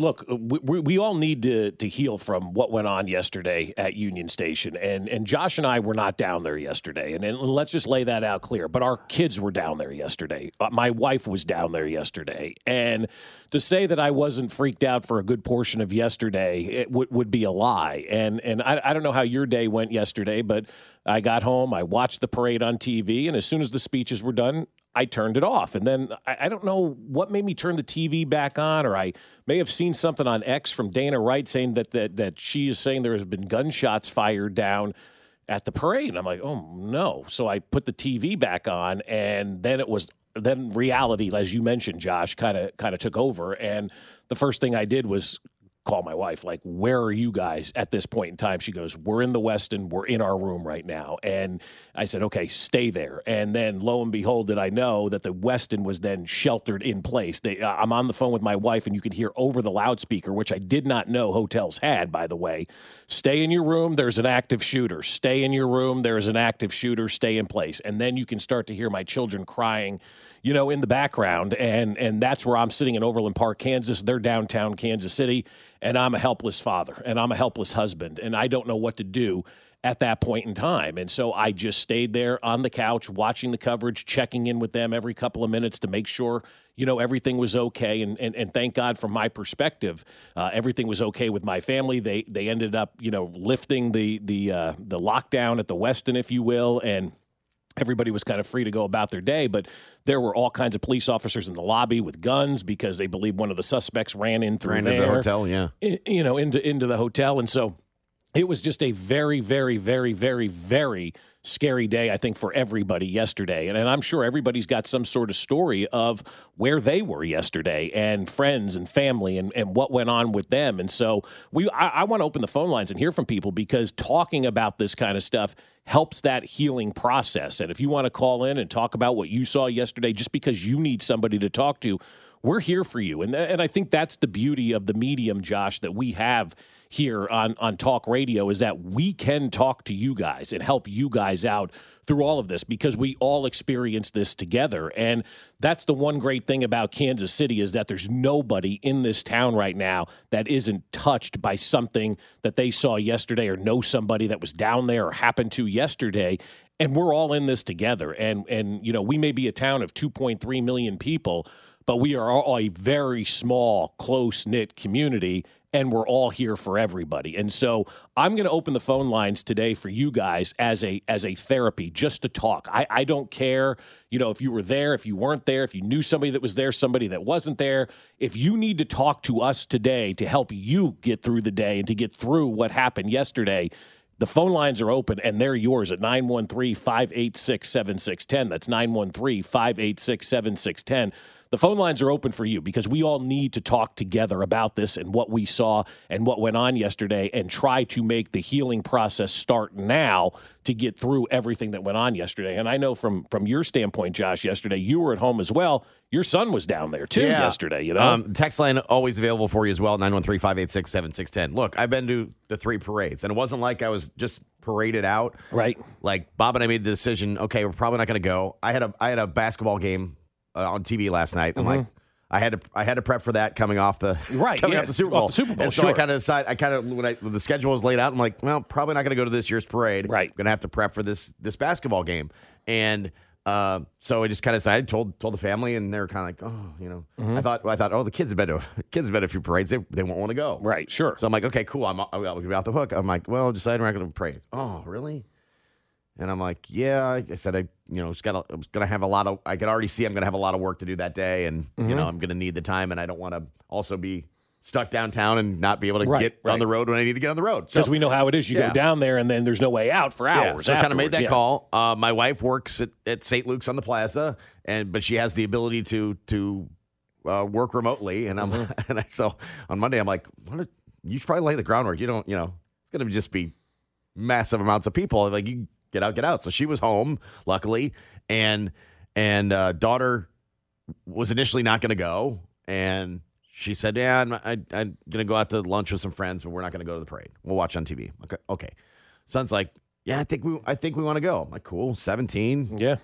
Look, uh, we, we all need to to heal from what went on yesterday at Union Station, and and Josh and I were not down there yesterday, and, and let's just lay that out clear. But our kids were down there yesterday. Uh, my wife was down there yesterday, and to say that I wasn't freaked out for a good portion of yesterday it would would be a lie. And and I, I don't know how your day went yesterday, but I got home, I watched the parade on TV, and as soon as the speeches were done, I turned it off. And then I, I, don't know what made me turn the TV back on, or I may have seen something on X from Dana Wright saying that that, that she is saying there has been gunshots fired down at the parade. And I'm like, oh no. So I put the TV back on, and then it was then reality, as you mentioned, Josh, kind of kind of took over. And the first thing I did was call my wife like where are you guys at this point in time? She goes we're in the westin we're in our room right now. And i said okay stay there. And then lo and behold did i know that the westin was then sheltered in place. They, uh, i'm on the phone with my wife and you could hear over the loudspeaker which i did not know hotels had by the way. Stay in your room there's an active shooter. Stay in your room there's an active shooter. Stay in place. And then you can start to hear my children crying you know, in the background, and and that's where I'm sitting in Overland Park, Kansas. They're downtown Kansas City, and I'm a helpless father, and I'm a helpless husband, and I don't know what to do at that point in time. And so I just stayed there on the couch watching the coverage, checking in with them every couple of minutes to make sure, you know, everything was okay. And, and, and thank God from my perspective, uh, everything was okay with my family. They, they ended up, you know, lifting the, the, uh, the lockdown at the Westin, if you will. And, everybody was kind of free to go about their day, but there were all kinds of police officers in the lobby with guns because they believe one of the suspects ran in through ran there, into the hotel, yeah, you know, into into the hotel, and so it was just a very, very, very, very, very scary day, I think, for everybody yesterday. And, and, I'm sure everybody's got some sort of story of where they were yesterday and friends and family and, and what went on with them. And so we I, I want to open the phone lines and hear from people because talking about this kind of stuff helps that healing process. And if you want to call in and talk about what you saw yesterday, just because you need somebody to talk to, we're here for you. And, and I think that's the beauty of the medium, Josh, that we have here on, on talk radio is that we can talk to you guys and help you guys out through all of this because we all experience this together. And that's the one great thing about Kansas City is that there's nobody in this town right now that isn't touched by something that they saw yesterday or know somebody that was down there or happened to yesterday and we're all in this together and and you know we may be a town of 2.3 million people but we are all a very small close knit community and we're all here for everybody. And so I'm going to open the phone lines today for you guys as a as a therapy, just to talk. I, I don't care, you know, if you were there, if you weren't there, if you knew somebody that was there, somebody that wasn't there. If you need to talk to us today to help you get through the day and to get through what happened yesterday. The phone lines are open and they're yours at 913 586 7610. That's 913 586 7610 the phone lines are open for you because we all need to talk together about this and what we saw and what went on yesterday and try to make the healing process start now to get through everything that went on yesterday. And I know from from your standpoint, Josh, yesterday you were at home as well. Your son was down there too yeah. yesterday, you know? Um, text line always available for you as well, 913-586-7610. Look, I've been to the three parades, and it wasn't like I was just paraded out. Right. Like Bob and I made the decision, okay, we're probably not going to go. I had a I had a basketball game uh, on TV last night. I'm mm-hmm. like, I had to I had to prep for that coming off the Right, coming yeah, off the Super Bowl. the Super Bowl, And so I kind of decided I kind of when I, the schedule was laid out, I'm like, well, probably not going to go to this year's parade. Right. going to have to prep for this this basketball game, and uh, so I just kind of decided told told the family, and they were kind of like, oh, you know, Mm-hmm. I thought I thought oh the kids have been to kids have been to a few parades, they they won't want to go. Right, sure. So I'm like, okay, cool. I'm I'll, I'll be off the hook. I'm like, well, decided we're not going to parade. Oh, really? And I'm like, yeah. I said I, you know, was gonna, I was gonna have a lot of. I could already see I'm gonna have a lot of work to do that day, and Mm-hmm. you know, I'm gonna need the time, and I don't want to also be stuck downtown and not be able to Right, get on the road when I need to get on the road. So Because we know how it is. You Yeah. go down there and then there's no way out for yeah, hours. so I kind of made that yeah. call. Uh, my wife works at, at St. Luke's on the Plaza, and but she has the ability to to uh, work remotely. And I'm Mm-hmm. and I, so on Monday I'm like, what you should probably lay the groundwork. You don't, you know, it's going to just be massive amounts of people. Like you get out, get out. So she was home, luckily, and and uh, daughter was initially not going to go, and she said, "Yeah, I'm, I, I'm going to go out to lunch with some friends, but we're not going to go to the parade. We'll watch on TV." Okay, okay. Son's like, "Yeah, I think we, I think we want to go." I'm like, "Cool, 17. Yeah.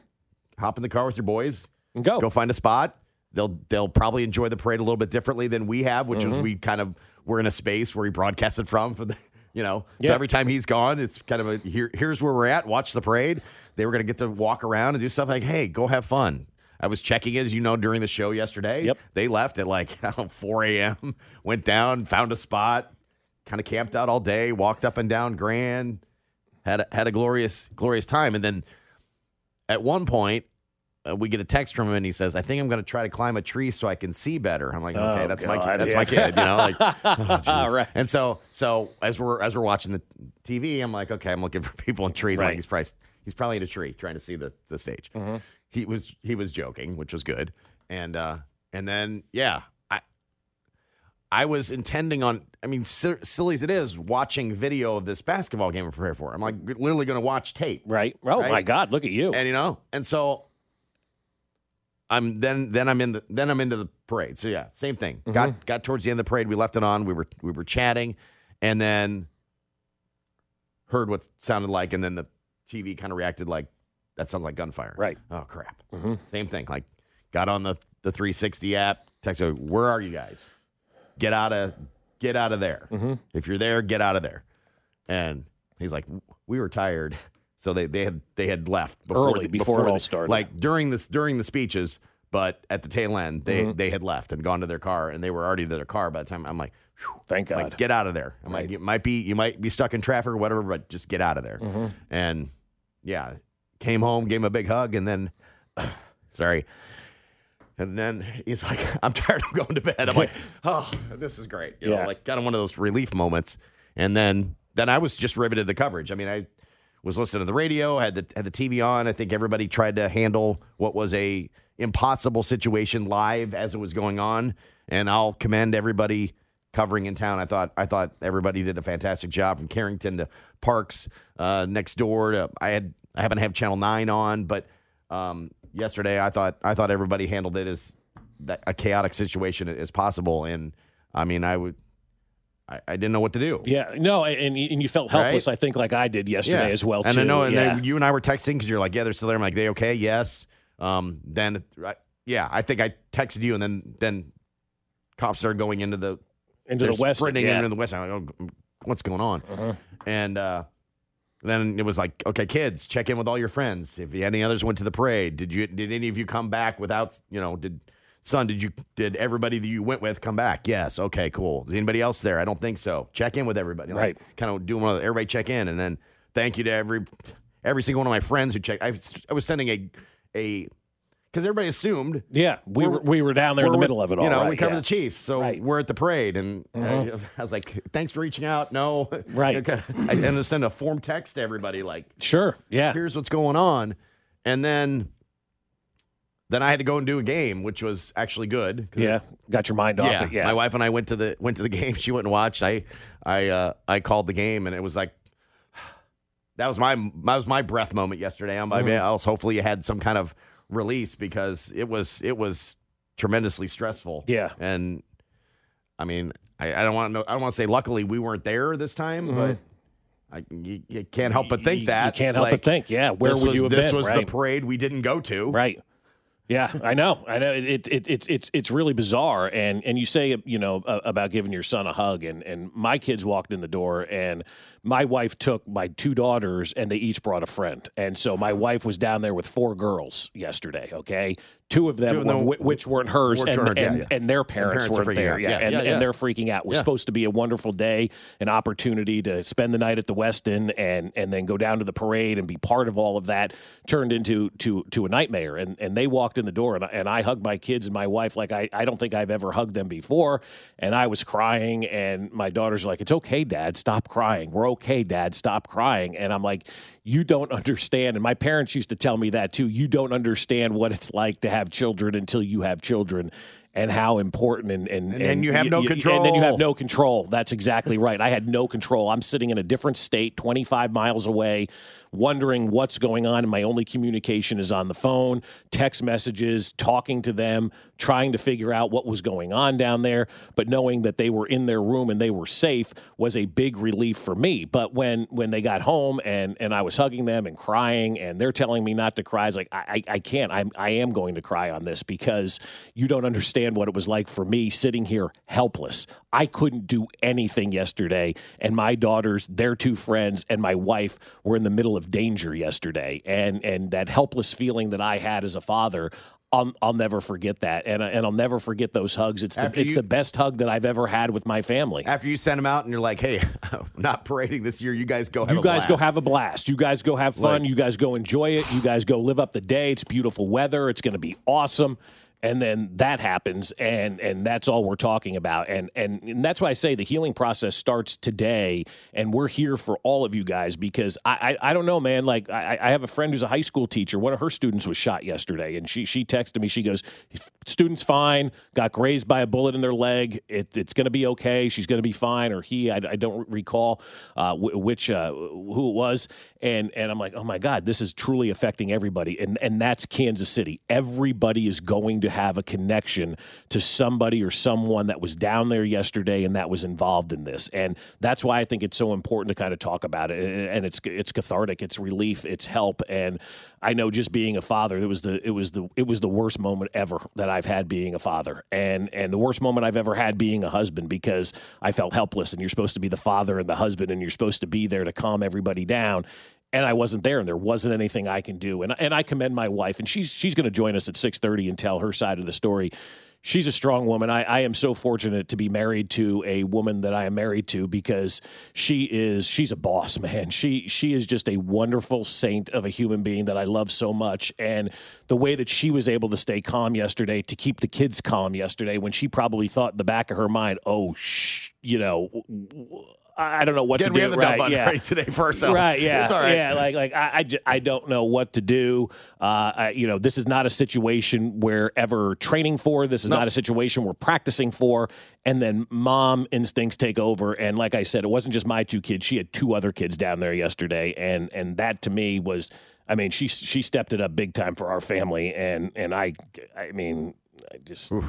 Hop in the car with your boys, And go. go find a spot." They'll they'll probably enjoy the parade a little bit differently than we have, which Mm-hmm. is we kind of we're in a space where he broadcasted from for the you know. So every time he's gone, it's kind of a here here's where we're at. Watch the parade. They were gonna get to walk around and do stuff like, hey, go have fun. I was checking as you know during the show yesterday. Yep. They left at like I don't know, 4 a.m. Went down, found a spot, kind of camped out all day, walked up and down Grand, had a, had a glorious glorious time, and then at one point uh, we get a text from him and he says, "I think I'm going to try to climb a tree so I can see better." I'm like, "Okay, Oh, that's my God, kid. That's yeah. my kid." You know, like, oh. Right. And so, so as we're as we're watching the TV, I'm like, "Okay, I'm looking for people in trees." I'm Right. Like he's probably he's probably in a tree trying to see the the stage. Mm-hmm. He was he was joking, which was good, and uh and then yeah, I I was intending on, I mean, si- silly as it is, watching video of this basketball game to prepare for. I'm like literally going to watch tape, Right. Oh, Right? my God. Look at you. and you know, and so I'm then then I'm in the then I'm into the parade. So yeah, same thing. Mm-hmm. Got got towards the end of the parade. We left it on. We were we were chatting, and then heard what sounded like, and then the TV kind of reacted like that sounds like gunfire. Right. Oh crap. Mm-hmm. Same thing. Like got on the the 360 app. Texted, where are you guys? Get out of get out of there. Mm-hmm. If you're there, get out of there. And he's like, we were tired. So they, they had they had left before Early, the- before it all started. Like during this during the speeches, but at the tail end they Mm-hmm. they had left and gone to their car and they were already to their car by the time I'm like, Thank God. like get out of there. I'm like, it might be you might be stuck in traffic or whatever, but just get out of there. Mm-hmm. And yeah, came home, gave him a big hug, and then sorry. And then he's like, I'm tired of going to bed. I'm like, oh, this is great. You Yeah. know, like kind of one of those relief moments. And then then I was just riveted to coverage. I mean, I was listening to the radio, had the had the TV on. I think everybody tried to handle what was a impossible situation live as it was going on. And I'll commend everybody covering in town. I thought I thought everybody did a fantastic job from Carrington to Parks uh, next door to I had I happen to have Channel Nine on, but um, yesterday I thought I thought everybody handled it as a chaotic situation as possible. And I mean I would I, I didn't know what to do. yeah. No, and, and you felt helpless, Right? I think, like I did yesterday as well, and too. I know, and yeah. you and I were texting because you're like, yeah, they're still there. I'm like, they okay? Yes. Um, then, right, yeah, I think I texted you, and then then cops started going into the Into the west. sprinting yeah. into the west. I'm like, oh, what's going on? And uh, then it was like, okay, kids, check in with all your friends. If any others went to the parade, did you? Did any of you come back without? You know, did son? Did you? Did everybody that you went with come back? Yes. Okay. Cool. Is anybody else there? I don't think so. Check in with everybody. Like, Right. Kind of do one of the, everybody check in, and then thank you to every every single one of my friends who checked. I was, I was sending a a because everybody assumed yeah. We were, we were down there in the middle of it all. You know, right, we cover yeah. the Chiefs, so Right. we're at the parade, and uh, I was like, "Thanks for reaching out." No, Right. I and to send a form text to everybody like, Sure. Yeah. "Here's what's going on," and then then I had to go and do a game, which was actually good. Yeah. Got your mind off yeah, it. Yeah. My wife and I went to the went to the game. She went and watched. I I uh, I called the game, and it was like that was my that was my breath moment yesterday. I'm Mm-hmm. else hopefully you had some kind of release because it was it was tremendously stressful. Yeah. and I mean I, I don't want to I don't want to say luckily we weren't there this time, but. I, you, you can't help but You- think you that can't help but think, yeah, where would was, you have This been, was right? the parade we didn't go to, right. Yeah, I know. I know. It, it, it, it's it's really bizarre. And and you say you know about giving your son a hug, and and my kids walked in the door, and my wife took my two daughters, and they each brought a friend, and so my wife was down there with four girls yesterday. Okay, two of them, two of them were, which weren't hers, and, and, yeah. and, their parents, parents weren't there. Yeah, and, and, they're freaking out. It was supposed to be a wonderful day, an opportunity to spend the night at the Westin, and and then go down to the parade and be part of all of that. Turned into to to a nightmare, and and they walked in the door and, and I hugged my kids and my wife like I, I don't think I've ever hugged them before. And I was crying, and my daughter's like, It's okay, dad, stop crying. We're okay, dad, stop crying. And I'm like, You don't understand. And my parents used to tell me that too. You don't understand what it's like to have children until you have children and how important and and, and, and you have no control. And then you have no control. That's exactly right. I had no control. I'm sitting in a different state, 25 miles away, wondering what's going on, and my only communication is on the phone, text messages, talking to them, trying to figure out what was going on down there. But knowing that they were in their room and they were safe was a big relief for me. But when when they got home and and I was hugging them and crying, and they're telling me not to cry, I was like, I I, I can't. I'm I am going to cry on this because you don't understand what it was like for me sitting here helpless. I couldn't do anything yesterday, and my daughters, their two friends, and my wife were in the middle of danger yesterday, and and that helpless feeling that I had as a father. I'll, I'll never forget that, and and I'll never forget those hugs. It's the, it's the best hug that I've ever had with my family. After you send them out, and you're like, "Hey, I'm not parading this year. You guys go. you guys blast. go have a blast. You guys go have fun. Like, you guys go enjoy it. You guys go live up the day. It's beautiful weather. It's going to be awesome." And then that happens and and that's all we're talking about. And, and and that's why I say the healing process starts today and we're here for all of you guys because I I, I don't know man. Like I, I have a friend who's a high school teacher. One of her students was shot yesterday and she she texted me. She goes student's fine. Got grazed by a bullet in their leg. It, it's going to be okay. She's going to be fine or he I, I don't recall uh, which uh, who it was. And and I'm like, oh my God, this is truly affecting everybody, and and that's Kansas City. Everybody is going to have a connection to somebody or someone that was down there yesterday and that was involved in this, and that's why I think it's so important to kind of talk about it, and it's it's cathartic, it's relief, it's help, and I know just being a father, it was the it was the it was the worst moment ever that I've had being a father, and and the worst moment I've ever had being a husband because I felt helpless, and you're supposed to be the father and the husband, and you're supposed to be there to calm everybody down and I wasn't there, and there wasn't anything I can do. And and I commend my wife, and she's she's going to join us at six thirty and tell her side of the story. She's a strong woman. I, I am so fortunate to be married to a woman that I am married to because she is she's a boss, man. She she is just a wonderful saint of a human being that I love so much. And the way that she was able to stay calm yesterday, to keep the kids calm yesterday, when she probably thought in the back of her mind, "Oh, shh," you know I don't know what Again, to do. We have the right, button yeah. ready today for ourselves. Right, yeah, it's all right. Yeah, like like I I, just, I don't know what to do. Uh, I, you know, this is not a situation we're ever training for. This is nope. not a situation we're practicing for. And then mom instincts take over. And like I said, it wasn't just my two kids. She had two other kids down there yesterday, and and that to me was, I mean, she she stepped it up big time for our family. And and I, I mean, I just. Oof.